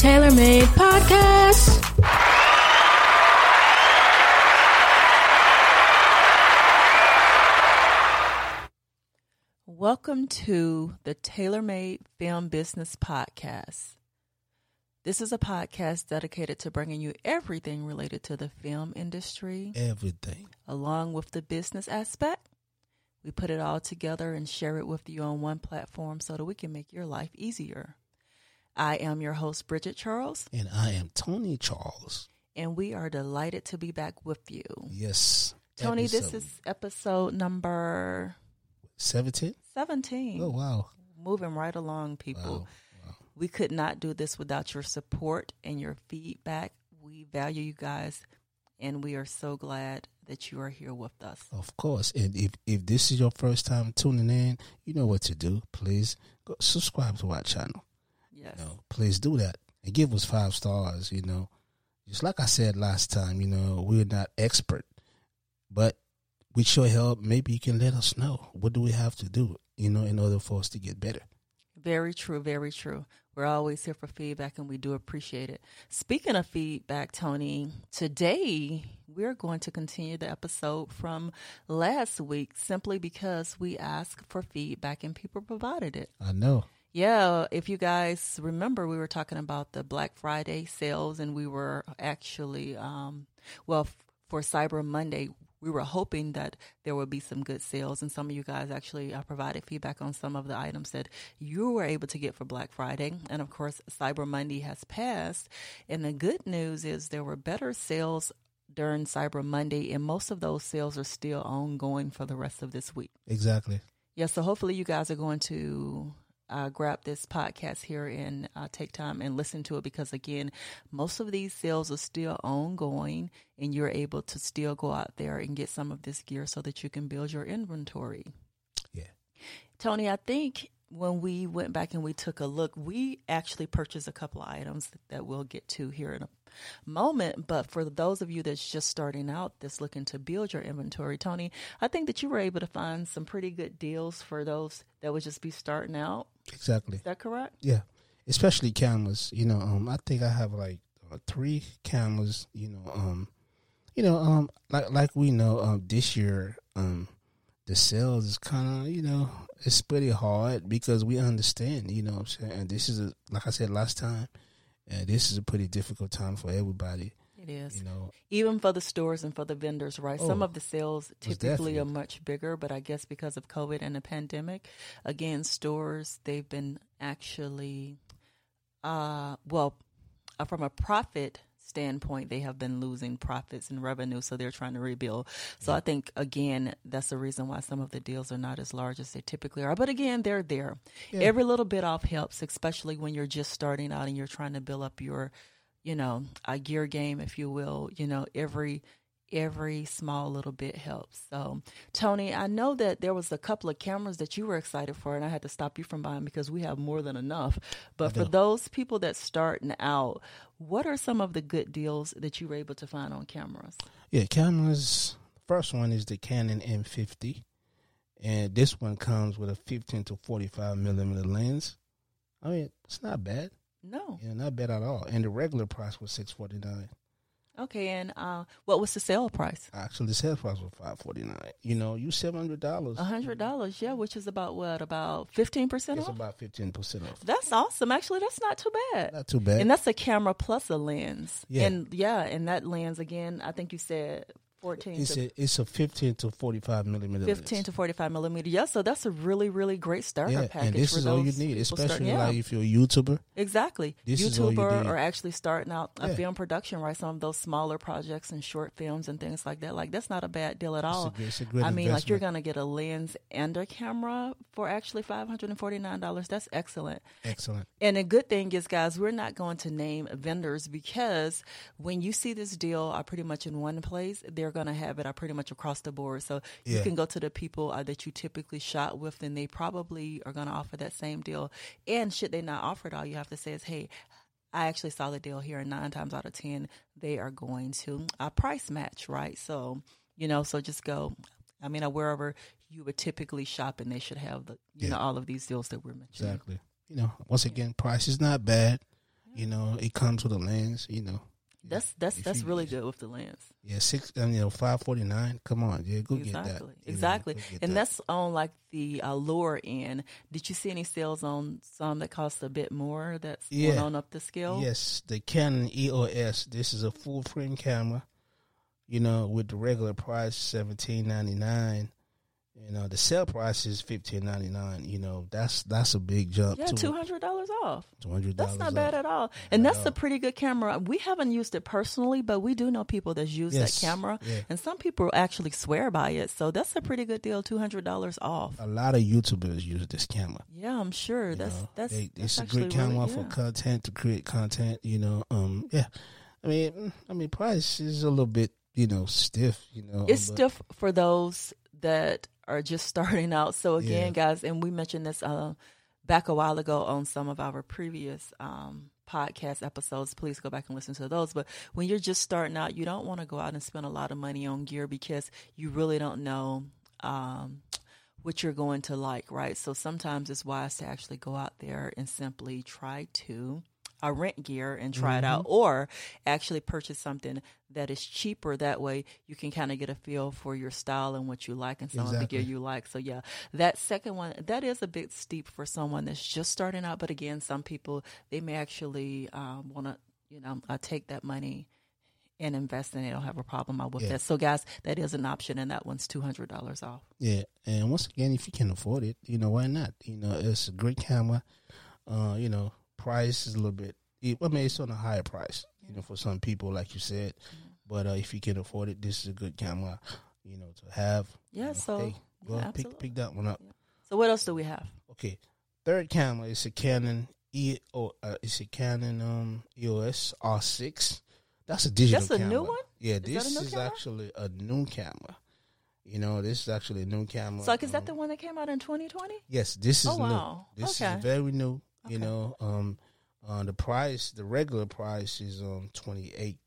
You're listening to Taylor Made Podcast. Welcome to the Taylor Made Film Business Podcast. This is a podcast dedicated to bringing you everything related to the film industry, everything. along with the business aspect. We put it all together and share it with you on one platform so that we can make your life easier. I am your host, Bridget Charles, And I am Tony Charles. and we are delighted to be back with you. Yes. Tony, this is episode number 17. 17. Oh, wow. Moving right along, people. Wow. We could not do this without your support and your feedback. We value you guys, and we are so glad that you are here with us. Of course. And if, if this is your first time tuning in, you know what to do. Please go subscribe to our channel. Yes. You know, please do that and give us five stars. You know, just like I said last time, you know, we're not expert, but with your help, maybe you can let us know what do we have to do, you know, in order for us to get better. Very true, very true. We're always here for feedback and we do appreciate it. Speaking of feedback, Tony, today we're going to continue the episode from last week simply because we asked for feedback and people provided it. I know. Yeah, if you guys remember, we were talking about the Black Friday sales, and we were actually, um, well, f- for Cyber Monday, we were hoping that there would be some good sales, and some of you guys actually uh, provided feedback on some of the items that you were able to get for Black Friday. And of course, Cyber Monday has passed, and the good news is there were better sales during Cyber Monday, and most of those sales are still ongoing for the rest of this week. Exactly. Yeah, so hopefully you guys are going to uh, grab this podcast here and uh, take time and listen to it because, again, most of these sales are still ongoing and you're able to still go out there and get some of this gear so that you can build your inventory. Yeah. Tony, I think when we went back and we took a look, we actually purchased a couple of items that we'll get to here in a moment. But for those of you that's just starting out, that's looking to build your inventory, Tony, I think that you were able to find some pretty good deals for those that would just be starting out. Exactly. Is that correct? Yeah, especially cameras. You know, um, I think I have like uh, three cameras. You know, um, you know, um, like like we know, um, this year, um, the sales is kind of, you know, it's pretty hard because we understand. You know, what I'm saying, and this is a, like I said last time, uh, this is a pretty difficult time for everybody. It is. You know, Even for the stores and for the vendors, right? Some Oh, of the sales typically are much bigger, but I guess because of COVID and the pandemic, again, stores, they've been actually, uh, well, uh, from a profit standpoint, they have been losing profits and revenue, so they're trying to rebuild. So I think, again, that's the reason why some of the deals are not as large as they typically are. But again, they're there. Yeah. Every little bit off helps, especially when you're just starting out and you're trying to build up your you know, a gear game, if you will. You know, every every small little bit helps. So, Tony, I know that there was a couple of cameras that you were excited for, and I had to stop you from buying because we have more than enough. But for those people that starting out, what are some of the good deals that you were able to find on cameras? yeah, cameras. First one is the Canon M50, and this one comes with a 15 to 45 millimeter lens. I mean, it's not bad. No. Yeah, not bad at all. And the regular price was six forty nine. Okay, and uh, what was the sale price? Actually, the sale price was five forty nine. You know, you seven hundred dollars. A hundred dollars, yeah, which is about what, about fifteen percent It's off? about fifteen percent off. That's awesome. Actually, that's not too bad. Not too bad. And that's a camera plus a lens. Yeah. And yeah, and that lens again, I think you said 14 it's to a it's a fifteen to forty five millimeter. 15 lens. to 45 millimeter. Yeah, so that's a really, really great starter yeah, package. and this for is all you need, especially starting- yeah, like if you're a YouTuber. exactly. this is you YouTuber or actually starting out a Yeah. film production, right? Some of those smaller projects and short films and things like that. Like that's not a bad deal at It's a, all. it's a great I mean, like you're gonna get a lens and a camera for actually five hundred and forty nine dollars. That's excellent. excellent. And the good thing is, guys, we're not going to name vendors because when you see this deal uh, pretty much in one place, they're going to have it are pretty much across the board. So you can go to the people uh, that you typically shop with, and they probably are going to offer that same deal. And should they not offer it, all you have to say is, hey, I actually saw the deal here, and nine times out of ten, they are going to uh, price match, right? So, you know, so just go. I mean, uh, wherever you would typically shop, and they should have the, you Yeah. know, all of these deals that we're mentioning. Exactly. you know, once again, price is not bad. You know, it comes with a lens. You know, That's that's If that's you- really good with the lens. yeah, six. You know, five forty nine. Come on, yeah, go exactly. get that. Exactly. get And that. that's on like the uh, lower end. Did you see any sales on some that cost a bit more that's going Yeah. on up the scale? Yes, the Canon EOS. This is a full frame camera. You know, with the regular price seventeen ninety nine. You know, the sale price is fifteen ninety nine. You know, that's that's a big jump. Yeah, two hundred dollars off. Two hundred That's not bad at all. And at that's a pretty good camera. We haven't used it personally, but we do know people that use Yes, that camera. yeah. And some people actually swear by it. So that's a pretty good deal, two hundred dollars off. A lot of YouTubers use this camera. Yeah, I'm sure. You That's know, that's, they- that's it's a great camera really, for yeah. content to create content. You know, um, yeah. I mean, I mean, price is a little bit, you know, stiff. You know, It's stiff for those that are just starting out. So again, Yeah. guys, and we mentioned this uh, back a while ago on some of our previous um, podcast episodes. Please go back and listen to those. But when you're just starting out, you don't want to go out and spend a lot of money on gear because you really don't know. Um, what you're going to like, right? So sometimes it's wise to actually go out there and simply try to uh, rent gear and try it out, Mm-hmm. or actually purchase something that is cheaper. That way, you can kind of get a feel for your style and what you like and some of the gear you like. So yeah, that second one that is a bit steep for someone that's just starting out. But again, some people they may actually um, want to, you know, uh, take that money. And invest and they don't have a problem with Yeah. that. So, guys, that is an option, and that one's two hundred dollars off. Yeah, and once again, if you can afford it, you know why not? You know, it's a great camera. Uh, you know, price is a little bit. I mean, it's on a higher price. You know, for some people, like you said, but uh, if you can afford it, this is a good camera. You know, to have. You Yeah, know, so hey, go yeah, pick pick that one up. So what else do we have? Okay, third camera is a Canon E. Oh, uh, it's a Canon um EOS R6. That's a digital. That's a new one? Yeah, that a this is camera? actually a new camera. You know, this is actually a new camera. So like, is that um, the one that came out in 2020? Yes, this is Oh, wow. new. This Okay. is very new. You know, um, uh, the price, the regular price is um twenty eight,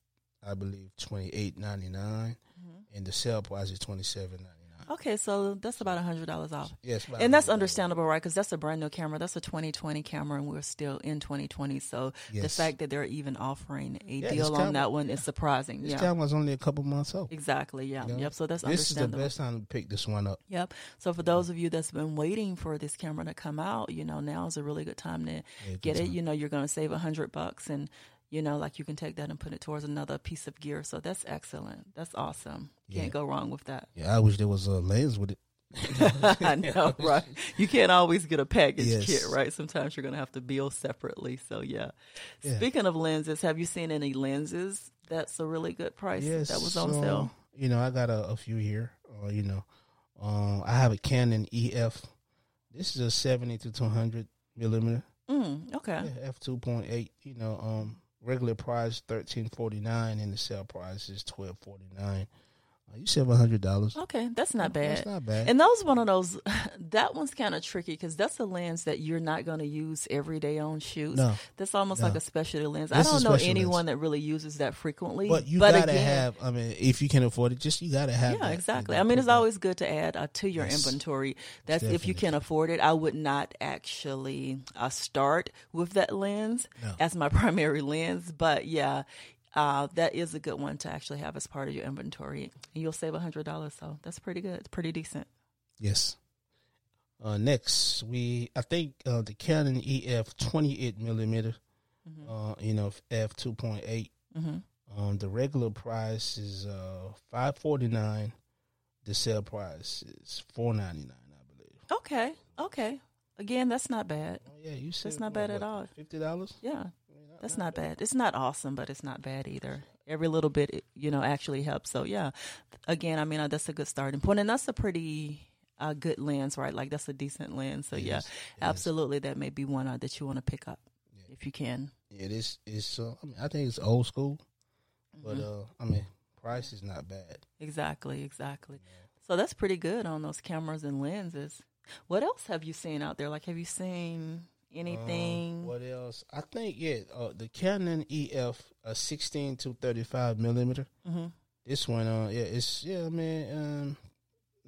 I believe twenty eight ninety nine, Mm-hmm. and the sale price is twenty seven ninety nine. Okay, so that's about a hundred dollars off, Yes, and that's understandable, right? Because that's a brand new camera. That's a 2020 camera, and we're still in 2020. So the fact that they're even offering a Yeah, deal on camera- that one is surprising. This yeah, camera's only a couple months old. exactly. Yeah, You know? yep. So that's This is the best time to pick this one up. Yep. So for those of you that's been waiting for this camera to come out, you know, now is a really good time to get it. time. You know, you're going to save a hundred bucks, and you know, like you can take that and put it towards another piece of gear. So that's excellent. That's awesome. Can't Yeah. go wrong with that. Yeah, I wish there was a lens with it. I know, right? You can't always get a package Yes. kit, right? Sometimes you're going to have to bill separately. So yeah. Yeah. Speaking of lenses, have you seen any lenses? That's a really good price. Yes, that was on so, sale. You know, I got a, a few here. Uh, you know, um, I have a Canon EF. This is a seventy to two hundred millimeter. Mm, okay. Yeah, f two point eight. You know, um, regular price thirteen forty nine, and the sale price is twelve forty nine. You save a hundred dollars. Okay, that's not bad. That's not bad. And that was one of those. That one's kind of tricky because that's a lens that you're not going to use every day on shoots. no, That's almost No. like a specialty lens. I don't know anyone lens. that really uses that frequently. but you gotta again, have. I mean, if you can afford it, just you gotta have. Yeah, that. exactly. I mean, it's always good to add uh, to your Yes. inventory. That's if you Definitely. can afford it. I would not actually uh, start with that lens No. as my primary lens, but yeah. Uh, that is a good one to actually have as part of your inventory, and you'll save a hundred dollars. So that's pretty good. It's pretty decent. Yes. Uh, next, we I think uh, the Canon EF twenty eight millimeter. Uh, you know, f two point eight. hmm Um, the regular price is uh five forty nine. The sale price is four ninety nine, I believe. Okay, okay. Again, that's not bad. Oh yeah, you said That's not bad at all. Fifty dollars. Yeah, that's not bad. It's not awesome, but it's not bad either. Every little bit, you know, actually helps. So yeah, again, I mean, uh, that's a good starting point, and that's a pretty uh, good lens, right? Like that's a decent lens. So yeah, Yes, yes. absolutely, that may be one uh, that you want to pick up if you can. Yeah, this is. Uh, I mean, I think it's old school, but Mm-hmm. uh, I mean, price is not bad. Exactly, exactly. So that's pretty good on those cameras and lenses. What else have you seen out there? Like, have you seen anything? Um, what else? I think yeah, uh, the Canon EF, a sixteen to thirty five millimeter. hmm This one, uh, yeah, it's yeah, man. Um,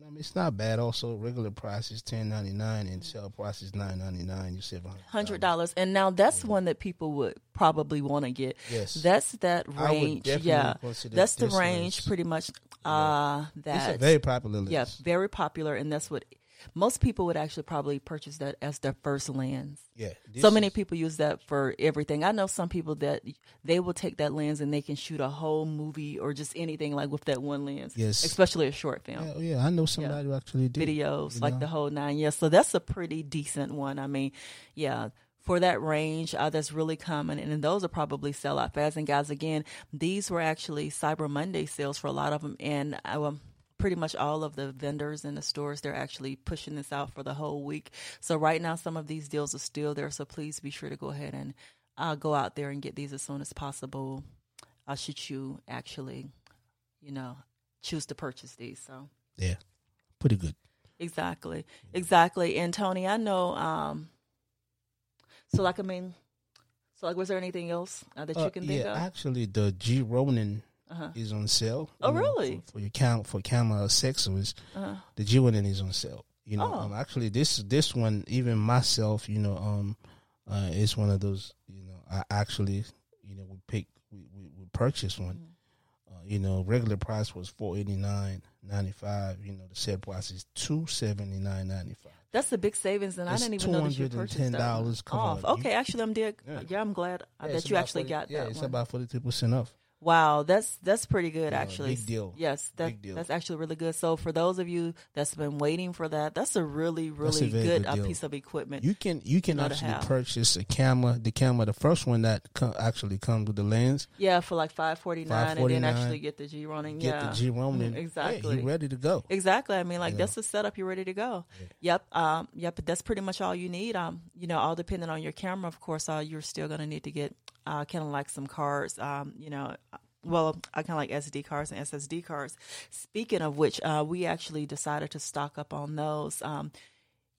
I Um, it's not bad. Also, regular price is ten ninety nine, and sale price is nine ninety nine. You save hundred dollars, and now that's yeah. one that people would probably want to get. Yes, that's that range. Yeah, that's the range, pretty much. Uh, that very popular. Lens. Yeah, very popular, and that's what most people would actually probably purchase that as their first lens. Yeah. So many is... people use that for everything. I know some people that they will take that lens and they can shoot a whole movie or just anything like with that one lens. Yes. Especially a short film. Yeah, yeah I know somebody yeah. who actually did. Videos, like know? the whole nine. Yeah. So that's a pretty decent one. I mean, yeah for that range uh, that's really common and, and those are probably sell out fast and guys again these were actually cyber monday sales for a lot of them and I, uh, pretty much all of the vendors in the stores they're actually pushing this out for the whole week. So right now some of these deals are still there. So please be sure to go ahead and uh, go out there and get these as soon as possible. Uh, should you actually you know choose to purchase these so. Yeah. Pretty good. Exactly. Exactly. And tony i know um so like i mean so like was there anything else uh, that you uh, can think yeah, of? actually the g ronin uh-huh. is on sale. Oh, know, really? For, for, your cam for camera accessories, uh-huh. the G Ronin is on sale. You know, oh. um, actually, this this one, even myself, you know, um, uh, it's one of those. You know, I actually, you know, we pick, we we, we purchased one. Mm-hmm. Uh, you know, regular price was four eighty nine ninety five. You know, the set price is two seventy nine ninety five. That's a big savings, and I didn't even know that you purchased that off. Okay, actually, I'm dead. Yeah. yeah. I'm glad yeah, that you actually 40, got yeah, that. Yeah, it's one. about forty two percent off. Wow, that's that's pretty good actually. Big deal. Yes, that, deal. that's actually really good. So for those of you that's been waiting for that, that's a really really a good, good uh, piece of equipment. You can you can actually purchase a camera, the camera, the first one that co- actually comes with the lens. Yeah, for like five forty nine, and then actually get the G Ronin. Get yeah. the G. Mm, exactly. Hey, you ready to go? Exactly. I mean, like yeah. that's the setup. You're ready to go. Yeah. Yep. Um. Yep. That's pretty much all you need. Um. You know, all depending on your camera, of course. Uh, you're still gonna need to get uh, kind of like some cards. Um. You know well, I kind of like SD cards and SSD cards. Speaking of which, uh, we actually decided to stock up on those. Um,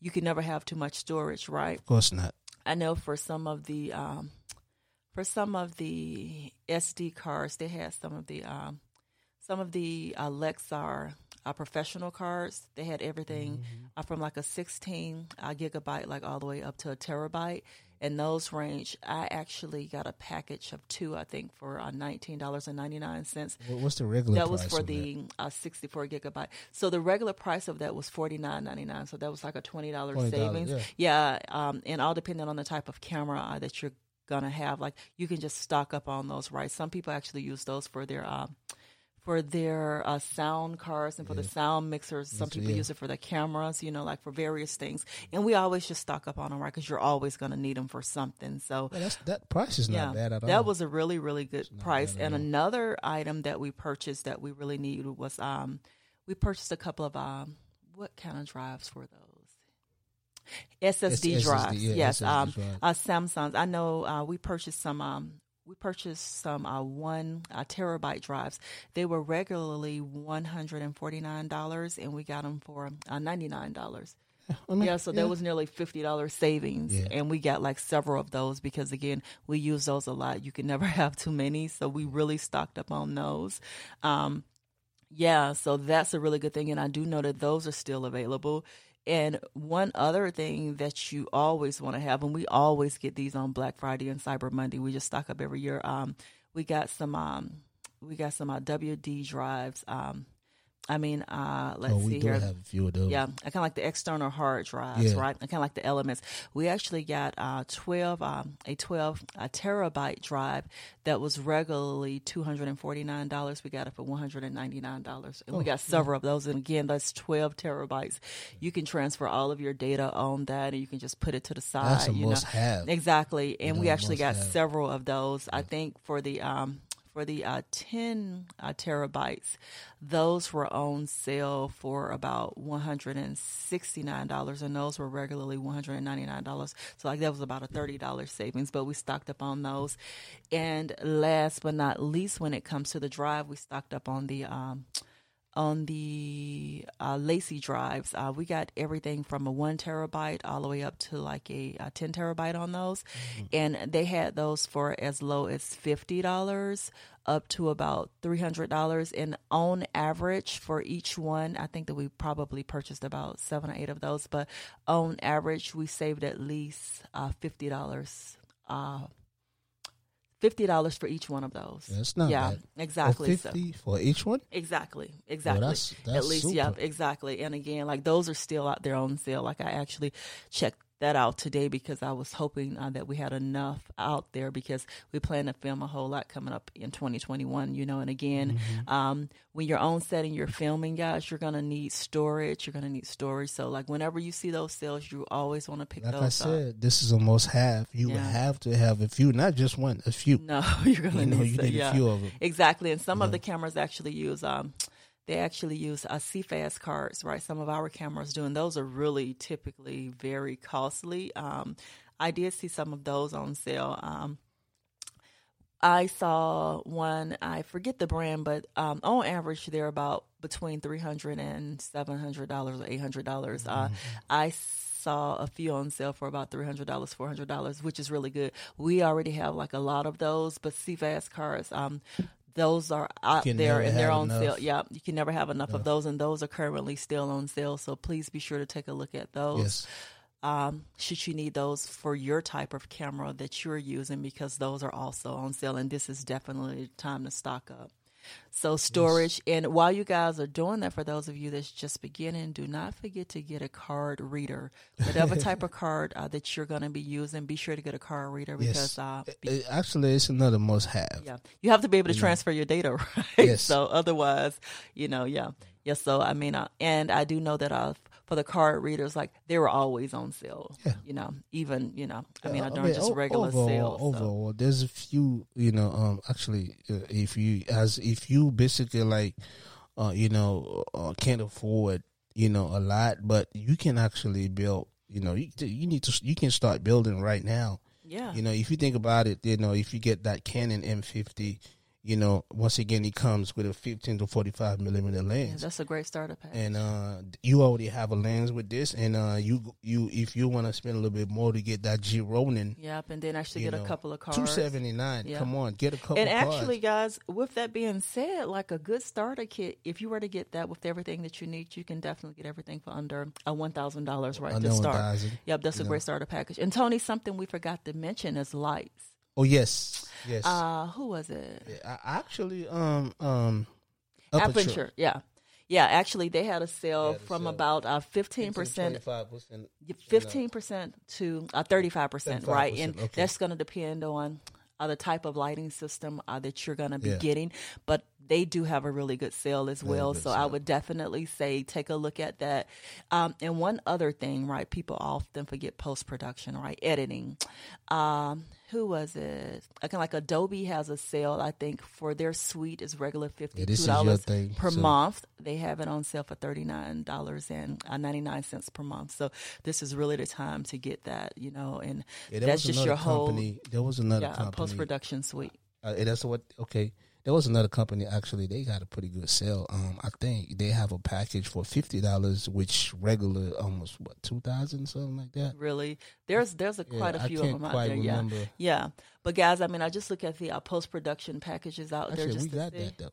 you can never have too much storage, right? Of course not. I know for some of the um, for some of the SD cards, they had some of the um, some of the uh, Lexar uh, professional cards. They had everything mm-hmm. uh, from like a 16 uh, gigabyte, like all the way up to a terabyte and those range. I actually got a package of two, I think, for uh, nineteen dollars and ninety nine cents. What's the regular? That was for the uh, sixty four gigabyte. So the regular price of that was forty nine ninety nine. So that was like a twenty dollars savings. Yeah, yeah um, and all depending on the type of camera uh, that you're gonna have, like you can just stock up on those. Right? Some people actually use those for their uh, for their uh, sound cards and for yeah. the sound mixers. Some people yeah. use it for the cameras, you know, like for various things. And we always just stock up on them, right? Because you're always going to need them for something. So well, that price is not bad at all. That was a really, really good price. And another item that we purchased that we really needed was um, we purchased a couple of um, what kind of drives were those? SSD, drives. Yeah, yes, SSD um, drive. uh, Samsungs. I know uh, we purchased some um, we purchased some uh, one uh, terabyte drives. They were regularly one hundred and forty nine dollars, and we got them for uh, ninety nine dollars. I mean, yeah, so yeah. that was nearly fifty dollars savings, yeah. and we got like several of those because again, we use those a lot. You can never have too many, so we really stocked up on those. Um, yeah, so that's a really good thing, and I do know that those are still available. And one other thing that you always want to have, and we always get these on Black Friday and Cyber Monday. We just stock up every year. Um, we got some, um, we got some uh, WD drives. Um, I mean, uh, let's oh, see here. have a few of those. Yeah, I kind of like the external hard drives, yeah. right? I kind of like the elements. We actually got uh, twelve, um, a twelve a terabyte drive that was regularly two hundred and forty nine dollars. We got it for one hundred and ninety nine dollars, and oh, we got several yeah. of those. And again, that's twelve terabytes. You can transfer all of your data on that, and you can just put it to the side. That's a you must know? have. Exactly, and you we actually got have. several of those. Yeah. I think for the um, for the uh, 10 uh, terabytes, those were on sale for about $169, and those were regularly $199. So, like, that was about a $30 savings, but we stocked up on those. And last but not least, when it comes to the drive, we stocked up on the. Um, on the uh, LaCie drives, uh, we got everything from a one terabyte all the way up to like a, a ten terabyte on those, and they had those for as low as fifty dollars up to about three hundred dollars. And on average for each one, I think that we probably purchased about seven or eight of those, but on average we saved at least uh, fifty dollars. Uh, Fifty dollars for each one of those. That's not yeah, bad. Oh, exactly. So- fifty for each one. Exactly. Exactly. that's- that's At least, super. yeah, exactly. And again, like those are still out there on sale. Like I actually checked that out today because I was hoping uh, that we had enough out there because we plan to film a whole lot coming up in 2021. You know, and again, Mm-hmm. um, when you're on set and you're filming, guys, you're gonna need storage. You're gonna need storage. So like whenever you see those sales, you always want to pick Like those I up. said, this is a must have. You Yeah. have to have a few, not just one, a few. No, you're gonna You know, need you some- need yeah. a few of them. Exactly, and some of the cameras actually use um, they actually use uh, CFast cards, right? Some of our cameras do, and those are really typically very costly. Um, I did see some of those on sale. Um, I saw one, I forget the brand, but um, on average, they're about between $300 and $700 or $800. Uh, I saw a few on sale for about $300, $400, which is really good. We already have like a lot of those, but CFast cards, um, those are out there and they're have on sale. Yeah, you can never have enough of those, and those are currently still on sale. So please be sure to take a look at those Yes. um, should you need those for your type of camera that you're using because those are also on sale and this is definitely time to stock up so storage and while you guys are doing that for those of you that's just beginning do not forget to get a card reader whatever type of card uh, that you're going to be using be sure to get a card reader because Yes. uh, It- it- actually, it's another must have. yeah you have to be able to transfer your data right Yes. so otherwise you know yeah yeah so i mean uh, and i do know that uh for the card readers like they were always on sale Yeah. you know even you know i mean Uh, during just regular overall, sales so. Overall, there's a few, you know, um, actually, uh, if you as if you basically like, uh, you know, uh, can't afford, you know, a lot, but you can actually build. You know, you, you need to you can start building right now. yeah You know, if you think about it, you know, if you get that Canon M50, you know, once again, he comes with a 15 to 45 millimeter lens. Yeah, that's a great starter pack and uh, you already have a lens with this, and uh, you you if you want to spend a little bit more to get that G Ronin, yep and then actually get know, a couple of cards two seventy nine. Yeah. Come on, get a couple. and actually guys with that being said like a good starter kit if you were to get that with everything that you need you can definitely get everything for under a $1000 right Under to start 1,000, yep that's a you great starter package and tony something we forgot to mention is lights oh yes, yes. uh who was it Yeah, I actually, um, um, Aputure. Yeah. Yeah, actually they had a sale had a from sale. about uh, 15% 25 percent. fifteen percent to uh, thirty five percent, right? 35%, And okay. that's going to depend on uh, the type of lighting system uh, that you're going to be Yeah. getting. But they do have a really good sale as well, so I would definitely say take a look at that. Um, and one other thing, right? People often forget post production, right? Editing. Um, who was it? I can like Adobe has a sale. I think for their suite is regular fifty Yeah, two dollars thing, per so- month. They have it on sale for thirty nine dollars and uh, ninety nine cents per month. So this is really the time to get that, you know, and Yeah, that's just your whole company. There was another yeah post production suite. Uh, that's what okay. There was another company actually. They got a pretty good sale. Um, I think they have a package for fifty dollars, which regular almost what two thousand something like that. Really, there's there's a Yeah, quite a few of them out there. remember. Yeah, yeah. But guys, I mean, I just look at the uh, post production packages out there. Just we got see. that though.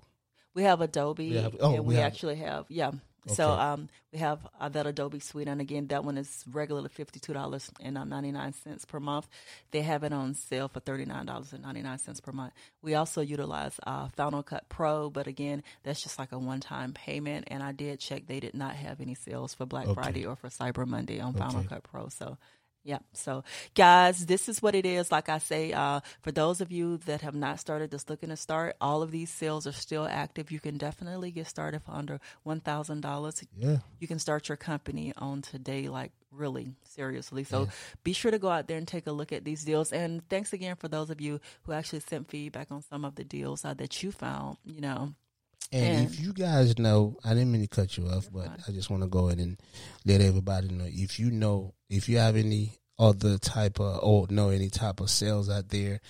We have Adobe, We have- oh, and we we, have- actually have yeah. So um, we have uh, that Adobe suite, and again, that one is regularly fifty two dollars and ninety nine cents per month. They have it on sale for thirty nine dollars and ninety nine cents per month. We also utilize uh, Final Cut Pro, but again, that's just like a one time payment. And I did check; they did not have any sales for Black Okay. Friday or for Cyber Monday on Final Okay. Cut Pro. So yeah. So, guys, this is what it is. Like I say, uh, for those of you that have not started, just looking to start, all of these sales are still active. You can definitely get started for under one thousand dollars. Yeah. You can start your company on today, like really seriously. So, be sure to go out there and take a look at these deals. And thanks again for those of you who actually sent feedback on some of the deals uh, that you found. You know, And, And- if you guys know, I didn't mean to cut you off, but I just want to go in and let everybody know. If you know, if you have any other type of or know any type of sales out there,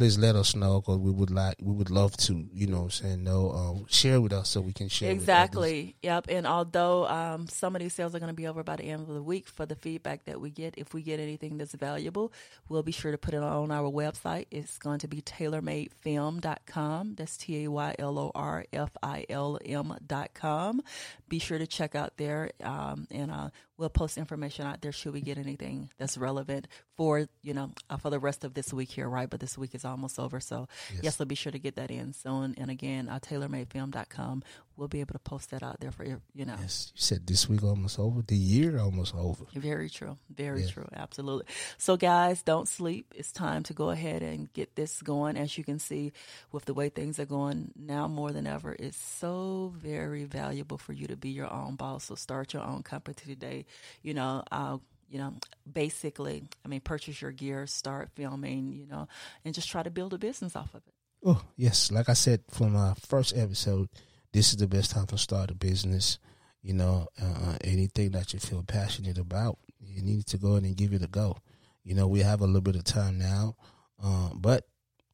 please let us know because we would like we would love to you know saying know um, share with us so we can share. Exactly. Yep. And although um, some of these sales are going to be over by the end of the week, for the feedback that we get, if we get anything that's valuable, we'll be sure to put it on our website. It's going to be taylormadefilm.com. That's T A Y L O R F I L M.com. Be sure to check out there, um, and uh, we'll post information out there should we get anything that's relevant for you know uh, for the rest of this week here, right? But this week is almost over, so yes, yes so be sure to get that in soon. And again, uh, taylormadefilm.com. We'll be able to post that out there for you. You know, yes, you said this week almost over, the year almost over. Very true, very yeah. true, absolutely. So guys, don't sleep. It's time to go ahead and get this going. As you can see, with the way things are going now, more than ever, it's so very valuable for you to be your own boss. So start your own company today. You know, uh, you know, basically, I mean, purchase your gear, start filming, you know, and just try to build a business off of it. Oh, yes. Like I said from my first episode, this is the best time to start a business. You know, uh, anything that you feel passionate about, you need to go in and give it a go. You know, we have a little bit of time now, uh, but,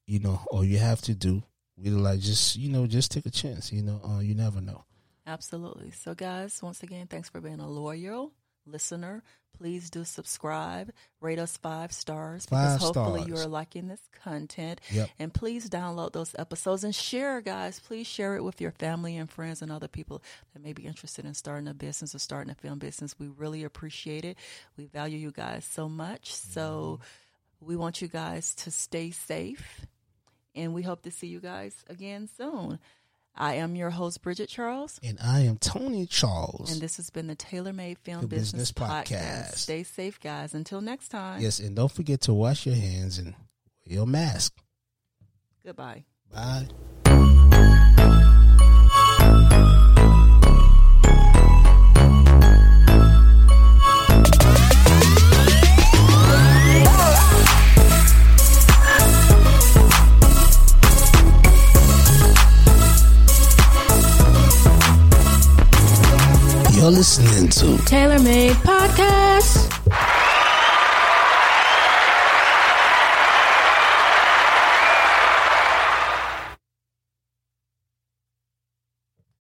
you know, all you have to do, we like just, you know, just take a chance. You know, uh, you never know. Absolutely. So, guys, once again, thanks for being a loyal listener. Please do subscribe, rate us five stars five because hopefully stars. you are liking this content. Yep. And please download those episodes and share, guys. Please share it with your family and friends and other people that may be interested in starting a business or starting a film business. We really appreciate it. We value you guys so much. So mm-hmm. we want you guys to stay safe. And we hope to see you guys again soon. I am your host, Bridget Charles. And I am Tony Charles. And this has been the Taylor Made Film the Business, Business Podcast. Podcast. Stay safe, guys. Until next time. Yes, and don't forget to wash your hands and wear your mask. Goodbye. Bye. You're listening to Taylor Made Podcast.